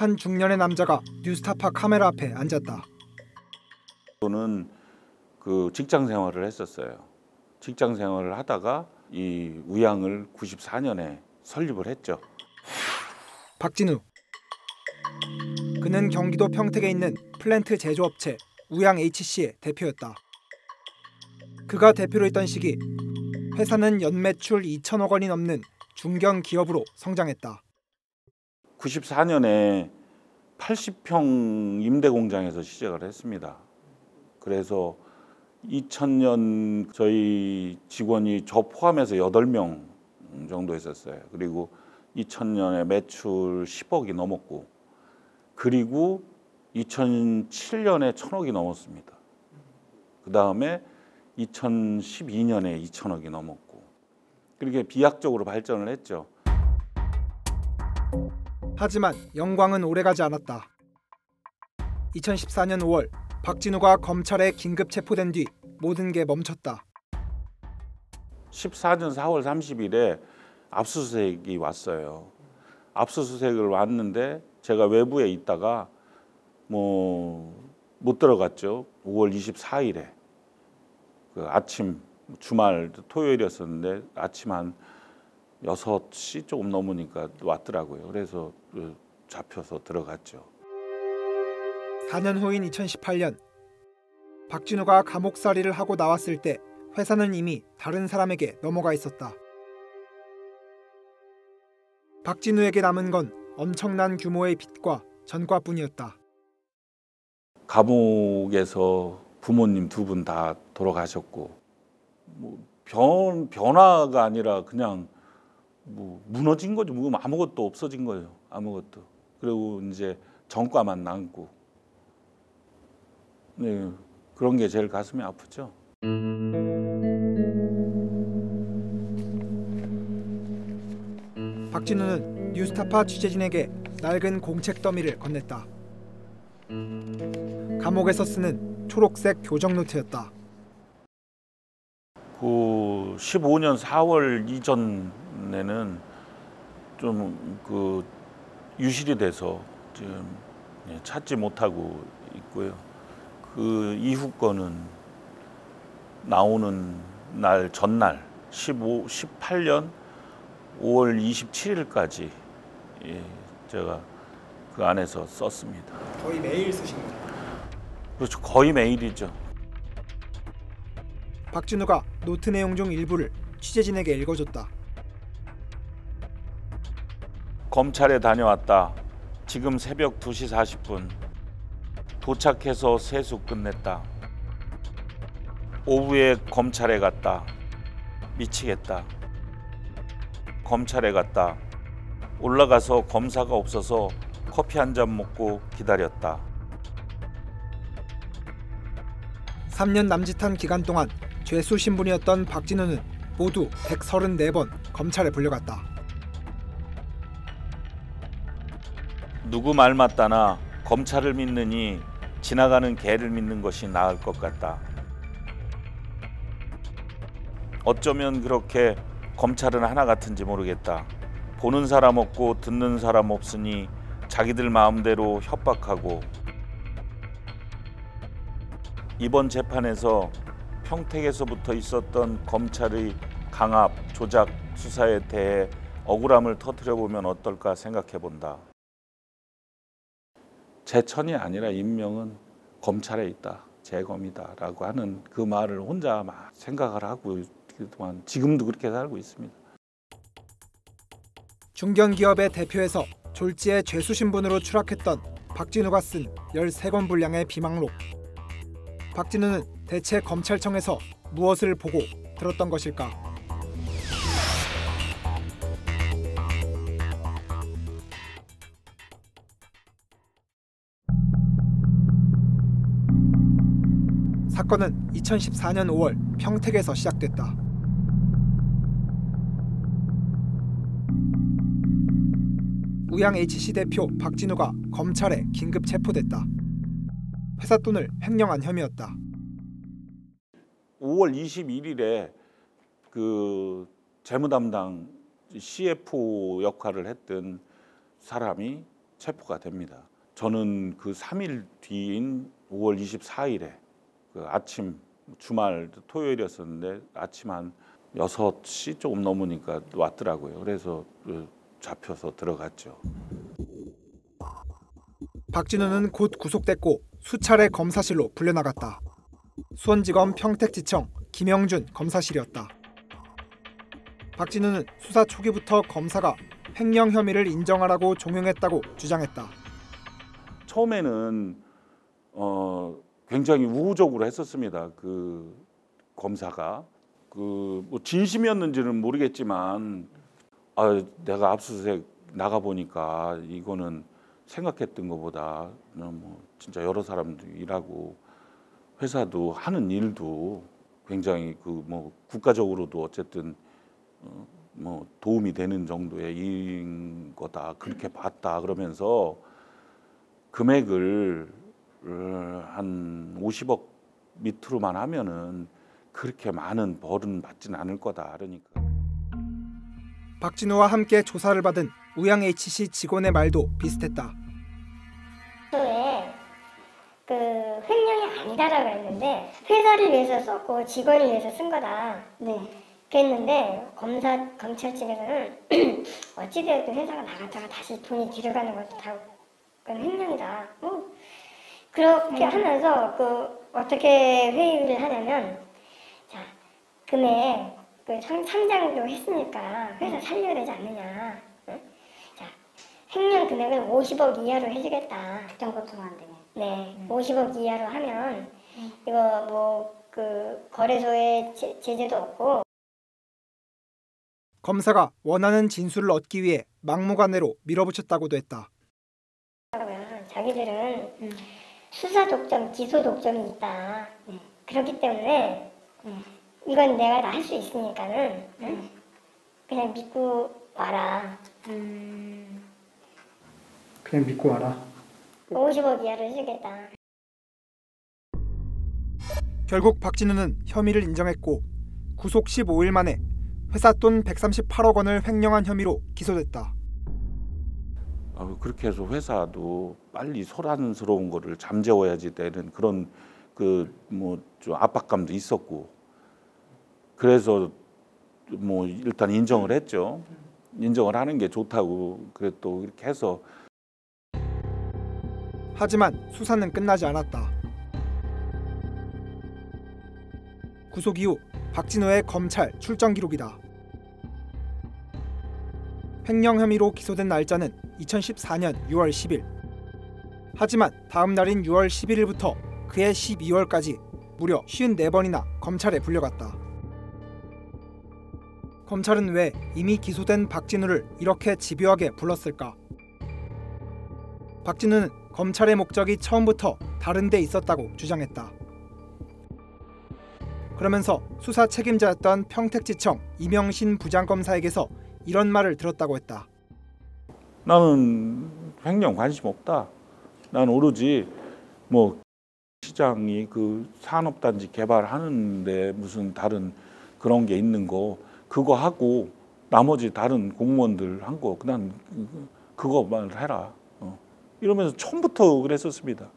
한 중년의 남자가 뉴스타파 카메라 앞에 앉았다. 저는 그 직장 생활을 했었어요. 직장 생활을 하다가 이 우양을 94년에 설립을 했죠. 박진우. 그는 경기도 평택에 있는 플랜트 제조업체 우양 HC의 대표였다. 그가 대표로 있던 시기 회사는 연매출 2천억 원이 넘는 중견 기업으로 성장했다. 94년에 80평 임대 공장에서 시작을 했습니다. 그래서 2000년 저희 직원이 저 포함해서 8명 정도 있었어요. 그리고 2000년에 매출 10억이 넘었고 그리고 2007년에 1000억이 넘었습니다. 그 다음에 2012년에 2000억이 넘었고 그렇게 비약적으로 발전을 했죠. 하지만 영광은 오래가지 않았다. 2014년 5월 박진우가 검찰에 긴급 체포된 뒤 모든 게 멈췄다. 14년 4월 30일에 압수수색이 왔어요. 압수수색을 왔는데 제가 외부에 있다가 뭐 못 들어갔죠. 5월 24일에 그 아침 주말 토요일이었었는데 아침 한 6시 조금 넘으니까 왔더라고요. 그래서 그 잡혀서 들어갔죠. 4년 후인 2018년 박진우가 감옥살이를 하고 나왔을 때 회사는 이미 다른 사람에게 넘어가 있었다. 박진우에게 남은 건 엄청난 규모의 빚과 전과뿐이었다. 감옥에서 부모님 두 분 다 돌아가셨고 뭐 변, 변화가 아니라 그냥 뭐 무너진 거죠. 뭐 아무것도 없어진 거예요. 아무것도. 그리고 이제 전과만 남고. 네, 그런 게 제일 가슴이 아프죠. 박진우는 뉴스타파 취재진에게 낡은 공책 더미를 건넸다. 감옥에서 쓰는 초록색 교정 노트였다. 그 15년 4월 이전 에는 좀 그 유실이 돼서 지금 예, 찾지 못하고 있고요. 그 이후 거는 나오는 날 전날 15 18년 5월 27일까지 예, 제가 그 안에서 썼습니다. 거의 매일 쓰신 거죠. 그렇죠. 거의 매일이죠. 박진우가 노트 내용 중 일부를 취재진에게 읽어줬다. 검찰에 다녀왔다. 지금 새벽 2시 40분. 도착해서 세수 끝냈다. 오후에 검찰에 갔다. 미치겠다. 검찰에 갔다. 올라가서 검사가 없어서 커피 한 잔 먹고 기다렸다. 3년 남짓한 기간 동안 죄수 신분이었던 박진우는 모두 134번 검찰에 불려갔다. 누구 말 맞다나 검찰을 믿느니 지나가는 개를 믿는 것이 나을 것 같다. 어쩌면 그렇게 검찰은 하나 같은지 모르겠다. 보는 사람 없고 듣는 사람 없으니 자기들 마음대로 협박하고 이번 재판에서 평택에서부터 있었던 검찰의 강압, 조작 수사에 대해 억울함을 터뜨려 보면 어떨까 생각해 본다. 제 천이 아니라 인명은 검찰에 있다. 재검이다라고 하는 그 말을 혼자 막 생각을 하고 그동안 지금도 그렇게 살고 있습니다. 중견기업의 대표에서 졸지에 죄수 신분으로 추락했던 박진우가 쓴 13권 분량의 비망록. 박진우는 대체 검찰청에서 무엇을 보고 들었던 것일까? 사건은 2014년 5월 평택에서 시작됐다. 우양 HC 대표 박진우가 검찰에 긴급 체포됐다. 회사 돈을 횡령한 혐의였다. 5월 21일에 그 재무 담당 CFO 역할을 했던 사람이 체포가 됩니다. 저는 그 3일 뒤인 5월 24일에 그 아침 주말 토요일이었었는데 아침 한 6시 조금 넘으니까 왔더라고요. 그래서 그 잡혀서 들어갔죠. 박진우는 곧 구속됐고 수차례 검사실로 불려나갔다. 수원지검 평택지청 김영준 검사실이었다. 박진우는 수사 초기부터 검사가 횡령 혐의를 인정하라고 종용했다고 주장했다. 처음에는 어 굉장히 우호적으로 했었습니다. 그 검사가. 그 뭐 진심이었는지는 모르겠지만 아 내가 압수수색 나가 보니까 이거는 생각했던 것보다 뭐 진짜 여러 사람들이 일하고 회사도 하는 일도 굉장히 그 뭐 국가적으로도 어쨌든 어, 뭐 도움이 되는 정도의 일인 거다. 그렇게 봤다. 그러면서 금액을 어, 한 50억 밑으로만 하면은 그렇게 많은 벌은 받지는 않을 거다 그러니까 박진우와 함께 조사를 받은 우양 HC 직원의 말도 비슷했다. 그 횡령이 아니다라고 했는데 회사를 위해서 썼고 직원을 위해서 쓴 거다. 네. 그랬는데 검사 검찰 측에서는 어찌되었든 회사가 나갔다가 다시 돈이 들어가는 것도 다 그건 횡령이다. 뭐 그렇게 하면서 그 어떻게 회의를 하냐면 자 금액 그 상, 상장도 했으니까 회사 살려야 되지 않느냐. 응? 자 횡령 금액을 50억 이하로 해주겠다. 정보통 안 되면. 네, 50억 이하로 하면 이거 뭐 그 거래소에 제, 제재도 없고 검사가 원하는 진술을 얻기 위해 막무가내로 밀어붙였다고도 했다. 그러면 자기들은 수사 독점, 기소 독점이 있다. 그렇기 때문에 이건 내가 다 할 수 있으니까는 응? 그냥 믿고 와라. 그냥 믿고 와라. 50억 이하로 해주겠다. 결국 박진우는 혐의를 인정했고 구속 15일 만에 회사 돈 138억 원을 횡령한 혐의로 기소됐다. 아, 그렇게 해서 회사도 빨리 소란스러운 거를 잠재워야지 되는 그런 그 뭐 좀 압박감도 있었고 그래서 뭐 일단 인정을 했죠. 인정을 하는 게 좋다고 그래 또 이렇게 해서 하지만 수사는 끝나지 않았다. 구속 이후 박진우의 검찰 출정 기록이다. 횡령 혐의로 기소된 날짜는 2014년 6월 10일. 하지만 다음 날인 6월 11일부터 그해 12월까지 무려 54번이나 검찰에 불려갔다. 검찰은 왜 이미 기소된 박진우를 이렇게 집요하게 불렀을까? 박진우는 검찰의 목적이 처음부터 다른 데 있었다고 주장했다. 그러면서 수사 책임자였던 평택지청 이명신 부장검사에게서 이런 말을 들었다고 했다. 나는 횡령 관심 없다. 난 오로지 뭐 시장이 그 산업단지 개발하는데 무슨 다른 그런 게 있는 거 그거 하고 나머지 다른 공무원들 한 거 그냥 그거만 해라. 어. 이러면서 처음부터 그랬었습니다.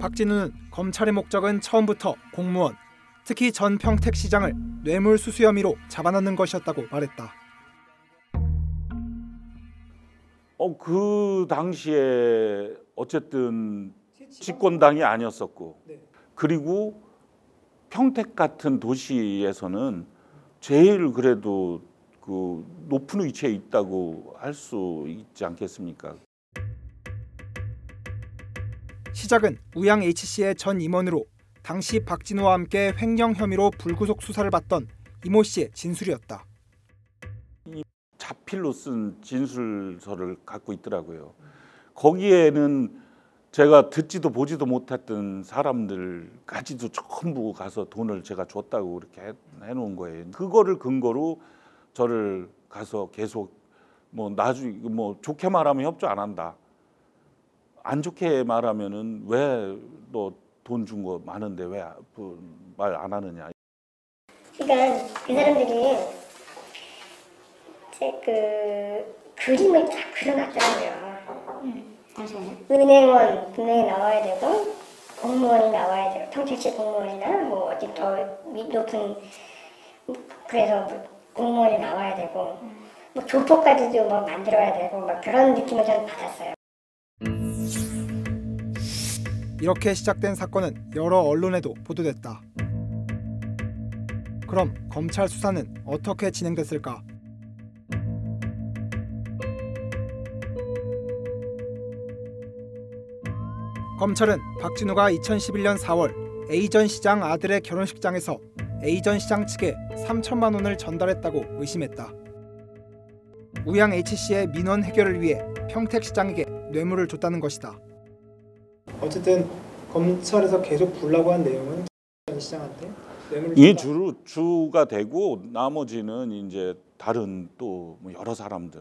박진우는 검찰의 목적은 처음부터 공무원, 특히 전 평택 시장을 뇌물 수수 혐의로 잡아넣는 것이었다고 말했다. 어 그 당시에 어쨌든 집권당이 아니었었고 그리고 평택 같은 도시에서는 제일 그래도 그 높은 위치에 있다고 할 수 있지 않겠습니까? 시작은 우양 HC의 전 임원으로 당시 박진우와 함께 횡령 혐의로 불구속 수사를 받던 이모 씨의 진술이었다. 자필로 쓴 진술서를 갖고 있더라고요. 거기에는 제가 듣지도 보지도 못했던 사람들까지도 전부 가서 돈을 제가 줬다고 그렇게 해, 해놓은 거예요. 그거를 근거로 저를 가서 계속 뭐 나중에 뭐 좋게 말하면 협조 안 한다. 안 좋게 말하면은 왜 너 돈 준 거 많은데 왜 말 안 하느냐. 그러니까 그 사람들이 제 그 그림을 딱 그려놨더라고요. 있어요. 은행원 분명히 나와야 되고 공무원이 나와야 되고 통택시 공무원이나 뭐 어디 더 위- 높은 그래서 뭐 공무원이 나와야 되고 뭐 교포까지도 뭐 만들어야 되고 막 그런 느낌을 저는 받았어요. 이렇게 시작된 사건은 여러 언론에도 보도됐다. 그럼 검찰 수사는 어떻게 진행됐을까? 검찰은 박진우가 2011년 4월 A 전 시장 아들의 결혼식장에서 A 전 시장 측에 3천만 원을 전달했다고 의심했다. 우양 H씨의 민원 해결을 위해 평택 시장에게 뇌물을 줬다는 것이다. 어쨌든 검찰에서 계속 불라고 한 내용은 시장한테 이. 주로 주가 되고 나머지는 이제 다른 또뭐 여러 사람들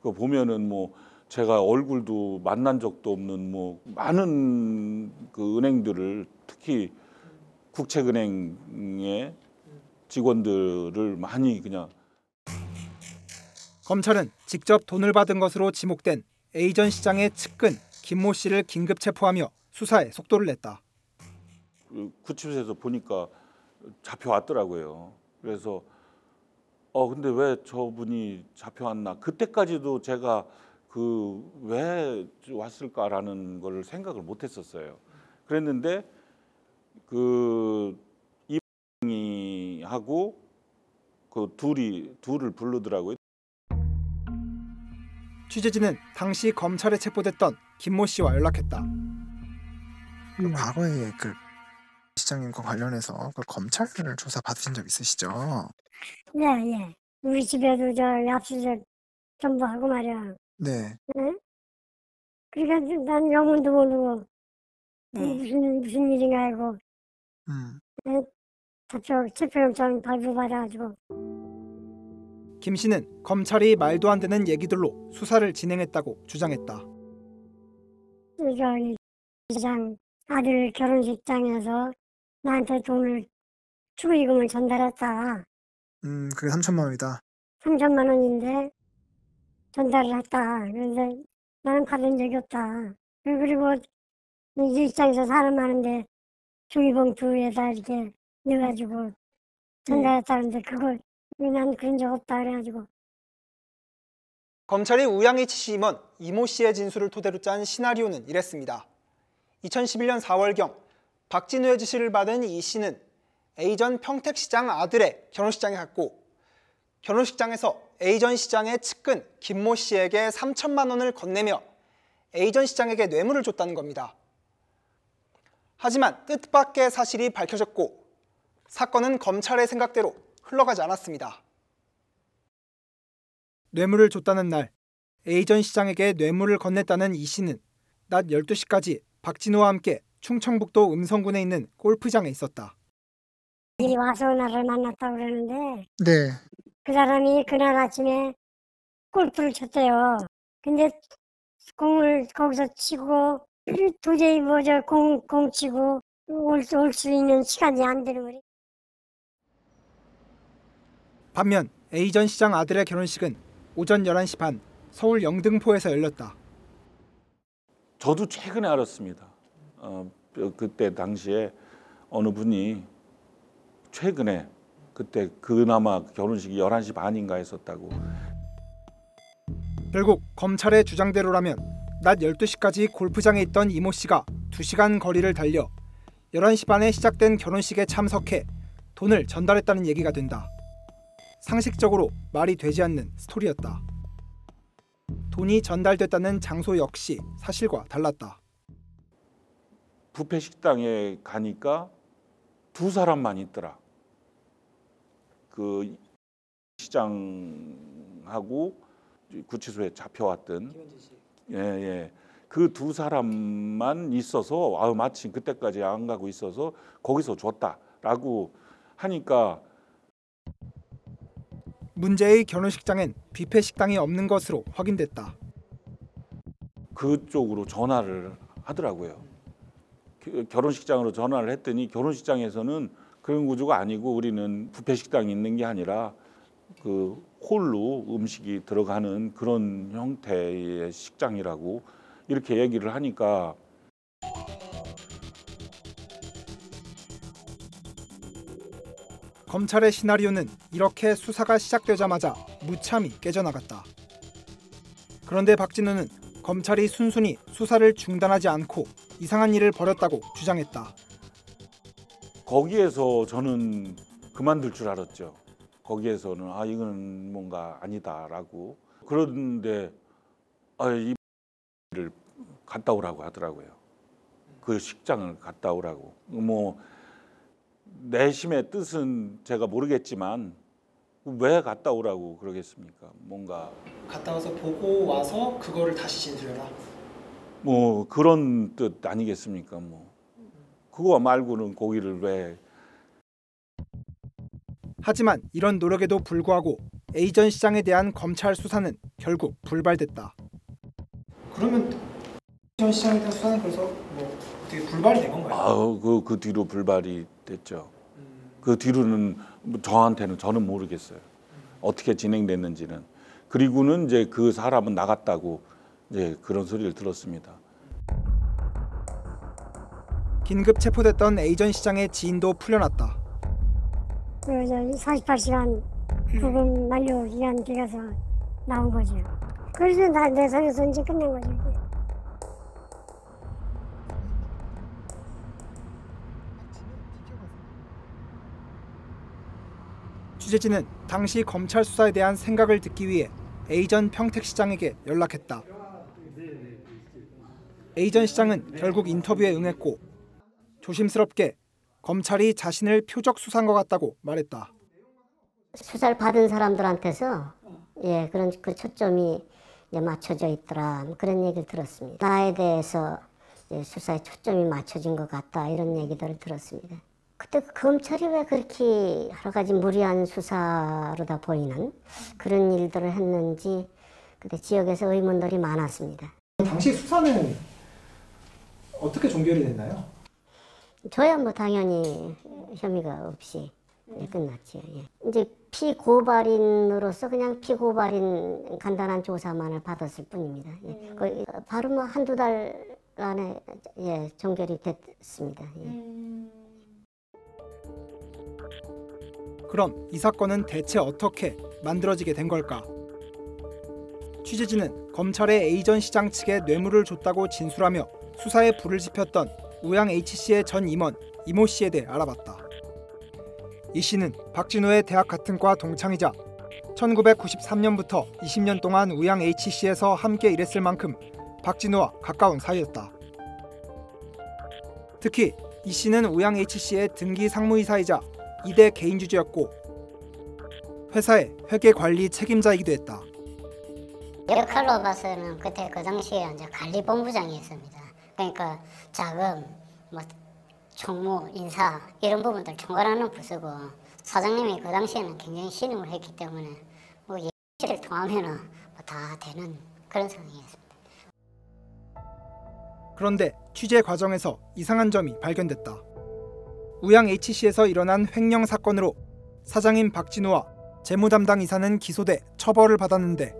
그 보면은 뭐 제가 얼굴도 만난 적도 없는 뭐 많은 그 은행들을 특히 국책은행의 직원들을 많이 그냥 검찰은 직접 돈을 받은 것으로 지목된 A 전 시장의 측근 김모 씨를 긴급 체포하며 수사에 속도를 냈다. 그 구치소에서 보니까 잡혀왔더라고요. 그래서 어 근데 왜 저분이 잡혀왔나? 그때까지도 제가 그 왜 왔을까라는 걸 생각을 못 했었어요. 그랬는데 그 이이 하고 그 둘이 둘을 부르더라고요. 취재진은 당시 검찰에 체포됐던 김모 씨와 연락했다. 그 과거에 그 시장님과 관련해서 그 검찰 조사 받으신 적 있으시죠? 예, 예. 우리 집에도 저 압수수색 전부 하고 말이야. 네. 그러니까 난 영문도 모르고 무슨 무슨 일인가 하고 음. 잡혀 체포영장 발부받아가지고 김 씨는 검찰이 말도 안 되는 얘기들로 수사를 진행했다고 주장했다. 저기 시장 아들 결혼식장에서 나한테 돈을 축의금을 전달했다. 음, 그게 3천만 원이다. 3천만 원인데 전달을 했다. 그런데 나는 받은 적이 없다. 그리고 이 일장에서 사람 많은데 종이봉투에다 이렇게 넣어가지고 전달했다는데 그걸 난 그런 적 없다 그래가지고 검찰이 우양 H 씨 임원 이모 씨의 진술을 토대로 짠 시나리오는 이랬습니다. 2011년 4월경 박진우의 지시를 받은 이 씨는 A 전 평택시장 아들의 결혼식장에 갔고 결혼식장에서 A 전 시장의 측근 김모 씨에게 3천만 원을 건네며 A 전 시장에게 뇌물을 줬다는 겁니다. 하지만 뜻밖의 사실이 밝혀졌고 사건은 검찰의 생각대로 흘러가지 않았습니다. 뇌물을 줬다는 날 A 전 시장에게 뇌물을 건넸다는 이 씨는 낮 12시까지 박진우와 함께 충청북도 음성군에 있는 골프장에 있었다. 이 와서 나를 만났다고 그러는데 네. 그 사람이 그날 아침에 골프를 쳤대요. 근데 공을 거기서 치고 도저히 뭐저 공, 공 치고 올수 있는 시간이 안 되는 거리. 반면 A 전 시장 아들의 결혼식은 오전 11시 반 서울 영등포에서 열렸다. 저도 최근에 알았습니다. 어, 그때 당시에 어느 분이 최근에 그때 그나마 결혼식이 11시 반인가 했었다고. 결국 검찰의 주장대로라면 낮 12시까지 골프장에 있던 이모 씨가 2시간 거리를 달려 11시 반에 시작된 결혼식에 참석해 돈을 전달했다는 얘기가 된다. 상식적으로 말이 되지 않는 스토리였다. 돈이 전달됐다는 장소 역시 사실과 달랐다. 부페 식당에 가니까 두 사람만 있더라. 그 시장하고 구치소에 잡혀왔던 예 예. 그 두 사람만 있어서 아 마침 그때까지 안 가고 있어서 거기서 줬다라고 하니까 문제의 결혼식장엔 뷔페 식당이 없는 것으로 확인됐다. 그쪽으로 전화를 하더라고요. 겨- 결혼식장으로 전화를 했더니 결혼식장에서는 그런 구조가 아니고 우리는 부페 식당이 있는 게 아니라 그 홀로 음식이 들어가는 그런 형태의 식장이라고 이렇게 얘기를 하니까 검찰의 시나리오는 이렇게 수사가 시작되자마자 무참히 깨져나갔다. 그런데 박진우는 검찰이 순순히 수사를 중단하지 않고 이상한 일을 벌였다고 주장했다. 거기에서 저는 그만둘 줄 알았죠. 거기에서는 아 이건 뭔가 아니다라고 그런데 아이 를 갔다 오라고 하더라고요. 그 식장을 갔다 오라고. 뭐 내심의 뜻은 제가 모르겠지만 왜 갔다 오라고 그러겠습니까? 뭔가 갔다 와서 보고 와서 그거를 다시 진술해라. 뭐 그런 뜻 아니겠습니까? 뭐 그거 말고는 고기를 왜 하지만 이런 노력에도 불구하고 A전 시장에 대한 검찰 수사는 결국 불발됐다. 그러면 전 시장에 대한 수사는 그래서 뭐 어떻게 불발이 된 건가요? 아우 그, 그 뒤로 불발이 됐죠. 그 뒤로는 뭐 저한테는 저는 모르겠어요. 어떻게 진행됐는지는. 그리고는 이제 그 사람은 나갔다고 이제 그런 소리를 들었습니다. 긴급 체포됐던 A전 시장의 지인도 풀려났다. 그 저 48시간 구금 만료 기간 기가서 나온 거죠. 그래서 나내 손에서 이제 끝낸 거죠. 취재진은 당시 검찰 수사에 대한 생각을 듣기 위해 A전 평택 시장에게 연락했다. A전 시장은 결국 인터뷰에 응했고 조심스럽게 검찰이 자신을 표적 수사한 것 같다고 말했다. 수사를 받은 사람들한테서 예 그런 그 초점이 이제 맞춰져 있더라 그런 얘기를 들었습니다. 나에 대해서 이제 수사에 초점이 맞춰진 것 같다 이런 얘기들을 들었습니다. 그때 그 검찰이 왜 그렇게 여러 가지 무리한 수사로 다 보이는 그런 일들을 했는지 그때 지역에서 의문들이 많았습니다. 당시 수사는 어떻게 종결이 됐나요? 저야 뭐 당연히 혐의가 없이 예, 끝났죠. 예. 이제 피고발인으로서 그냥 피고발인 간단한 조사만을 받았을 뿐입니다. 예. 거의 바로 뭐 한두 달 안에 예, 종결이 됐습니다. 예. 그럼 이 사건은 대체 어떻게 만들어지게 된 걸까? 취재진은 검찰의 A전 시장 측에 뇌물을 줬다고 진술하며 수사에 불을 지폈던 우양 H씨의 전 임원 이모 씨에 대해 알아봤다. 이 씨는 박진우의 대학 같은 과 동창이자 1993년부터 20년 동안 우양 H씨에서 함께 일했을 만큼 박진우와 가까운 사이였다. 특히 이 씨는 우양 H씨의 등기 상무이사이자 2대 개인 주주였고 회사의 회계 관리 책임자이기도 했다. 역할로 봐서는 그때 그 당시에 이제 관리본부장이었습니다. 그러니까 자금, 뭐 총무, 인사 이런 부분들 총괄하는 부서고 사장님이 그 당시에는 굉장히 신임을 했기 때문에 뭐 예시를 통하면은 뭐 다 되는 그런 상황이었습니다. 그런데 취재 과정에서 이상한 점이 발견됐다. 우양 H씨에서 일어난 횡령 사건으로 사장인 박진우와 재무 담당 이사는 기소돼 처벌을 받았는데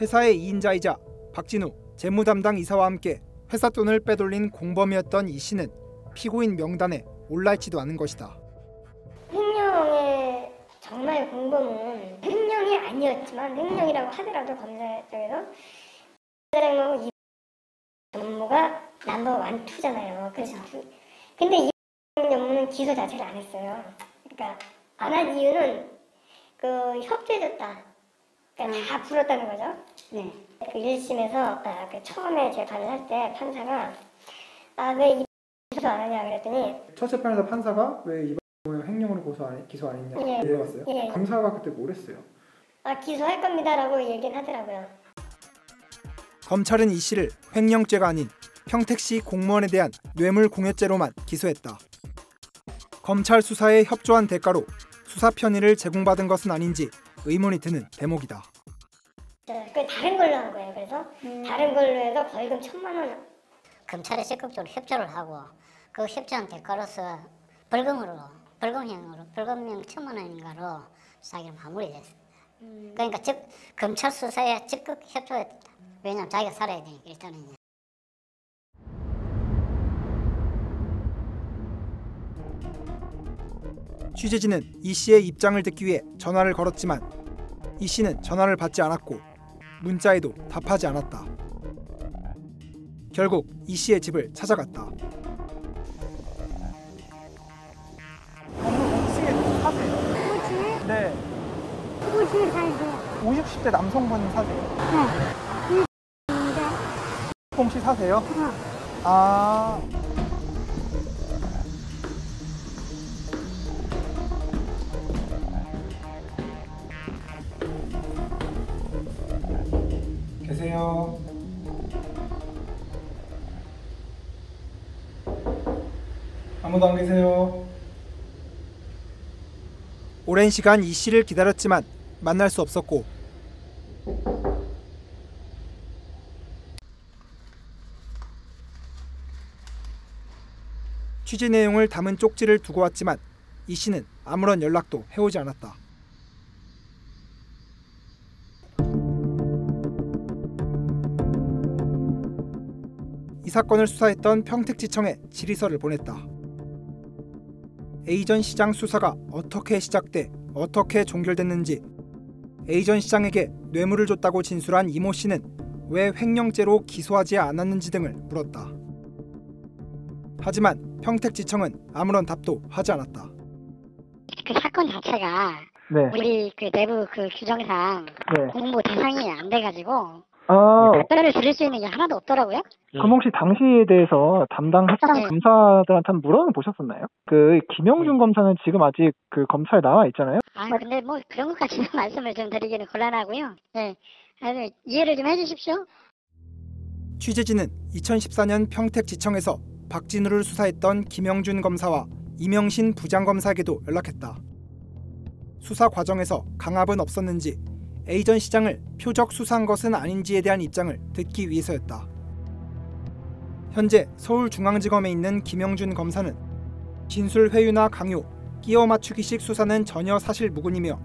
회사의 2인자이자 박진우 재무 담당 이사와 함께 회사 돈을 빼돌린 공범이었던 이 씨는 피고인 명단에 올라있지도 않은 것이다. 횡령의 정말 공범은 횡령이 아니었지만 횡령이라고 하더라도 검사 쪽에서 사장님하고 이 업무가 넘버 원 투잖아요. 그래서 근데 이 업무는 기소 자체를 안 했어요. 그러니까 안 한 이유는 그 협조해줬다. 그러니까 다 풀었다는 거죠. 네. 그 1심에서 아, 그 처음에 재판을 할때 판사가 아 왜 기소 안 하냐 그랬더니 첫 재판에서 판사가 왜 이번 횡령으로 고소 안, 기소 안 했냐 예. 물어봤어요. 예. 검사가 그때 뭘 했어요? 아 기소할 겁니다라고 얘기는 하더라고요. 검찰은 이 씨를 횡령죄가 아닌 평택시 공무원에 대한 뇌물 공여죄로만 기소했다. 검찰 수사에 협조한 대가로 수사 편의를 제공받은 것은 아닌지 의문이 드는 대목이다. 그 다른 걸로 한 거예요. 그래서 다른 걸로 해서 벌금 천만 원. 검찰에 적극적으로 협조를 하고 그 협조한 대가로서 벌금으로 벌금형으로 벌금형 천만 원인가로 수사기를 마무리됐습니다. 그러니까 즉 검찰 수사에 적극 협조했다. 왜냐면 자기가 살아야 되니까 일단은. 취재진은 이 씨의 입장을 듣기 위해 전화를 걸었지만 이 씨는 전화를 받지 않았고 문자에도 답하지 않았다. 결국 이 씨의 집을 찾아갔다. 혹시 사세요? 호주에 네. 호주에 살고 50, 10대 남성분 사세요? 네. 근데 혹시 사세요? 어, 아. 계세요. 아무도 안 계세요. 오랜 시간 이 씨를 기다렸지만 만날 수 없었고 취재 내용을 담은 쪽지를 두고 왔지만 이 씨는 아무런 연락도 해오지 않았다. 이 사건을 수사했던 평택지청에 질의서를 보냈다. A전 시장 수사가 어떻게 시작돼 어떻게 종결됐는지 A전 시장에게 뇌물을 줬다고 진술한 이모 씨는 왜 횡령죄로 기소하지 않았는지 등을 물었다. 하지만 평택지청은 아무런 답도 하지 않았다. 그 사건 자체가 네. 우리 그 내부 그 규정상 네. 공모 대상이 안 돼가지고 아, 답변을 드릴 수 있는 게 하나도 없더라고요. 그럼 혹시 당시에 대해서 담당 합당 네. 검사들한테 한번 물어는 보셨었나요? 그 김영준 검사는 지금 아직 그 검찰에 나와 있잖아요. 아 근데 뭐 그런 것까지는 말씀을 좀 드리기는 곤란하고요. 네, 아니, 이해를 좀 해주십시오. 취재진은 2014년 평택지청에서 박진우를 수사했던 김영준 검사와 이명신 부장검사에게도 연락했다. 수사 과정에서 강압은 없었는지 A전 시장을 표적 수사한 것은 아닌지에 대한 입장을 듣기 위해서였다. 현재 서울중앙지검에 있는 김영준 검사는 진술 회유나 강요, 끼워 맞추기식 수사는 전혀 사실 무근이며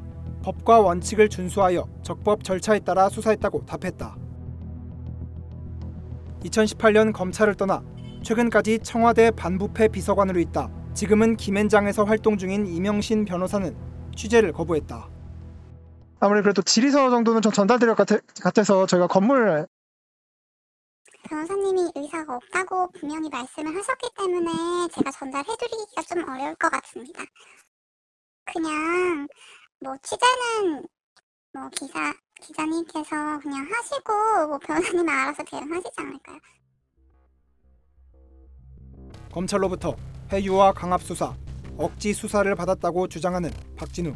법과 원칙을 준수하여 적법 절차에 따라 수사했다고 답했다. 2018년 검찰을 떠나 최근까지 청와대 반부패 비서관으로 있다. 지금은 김앤장에서 활동 중인 이명신 변호사는 취재를 거부했다. 아무리 그래도 질의서 정도는 좀 전달드릴 것 같아, 같아 서 저희가 건물 변호사님이 의사가 없다고 분명히 말씀을 하셨기 때문에 제가 전달해드리기가 좀 어려울 것 같습니다. 그냥 뭐 취재는 뭐 기사 기자님께서 그냥 하시고 뭐 변호사님은 알아서 대응하시지 않을까요? 검찰로부터 회유와 강압 수사, 억지 수사를 받았다고 주장하는 박진우.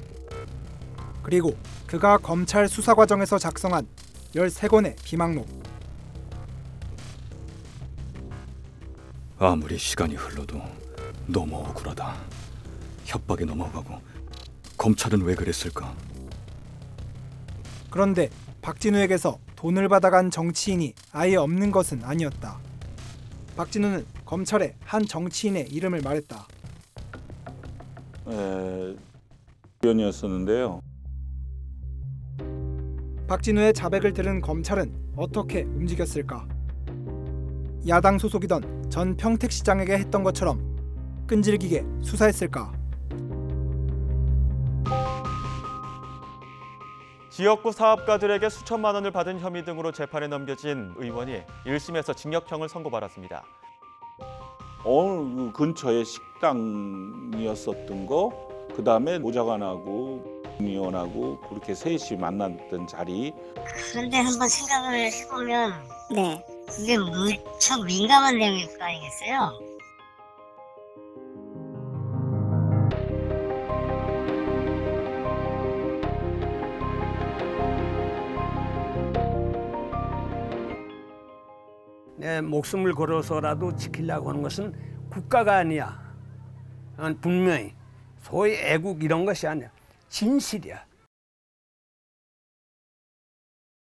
그리고 그가 검찰 수사 과정에서 작성한 13권의 비망록. 아무리 시간이 흘러도 너무 억울하다. 협박에 넘어가고 검찰은 왜 그랬을까? 그런데 박진우에게서 돈을 받아간 정치인이 아예 없는 것은 아니었다. 박진우는 검찰에 한 정치인의 이름을 말했다. 에, 위원이었었는데요. 박진우의 자백을 들은 검찰은 어떻게 움직였을까? 야당 소속이던 전 평택시장에게 했던 것처럼 끈질기게 수사했을까? 지역구 사업가들에게 수천만 원을 받은 혐의 등으로 재판에 넘겨진 의원이 1심에서 징역형을 선고받았습니다. 어느 그 근처에 식당이었었던 거, 그 다음에 보좌관하고 의원하고 그렇게 셋이 만났던 자리. 그런데 한번 생각을 해보면 네. 그게 무척 민감한 내용일 거 아니겠어요? 내 목숨을 걸어서라도 지키려고 하는 것은 국가가 아니야. 난 분명히 소위 애국 이런 것이 아니야. 진실이야.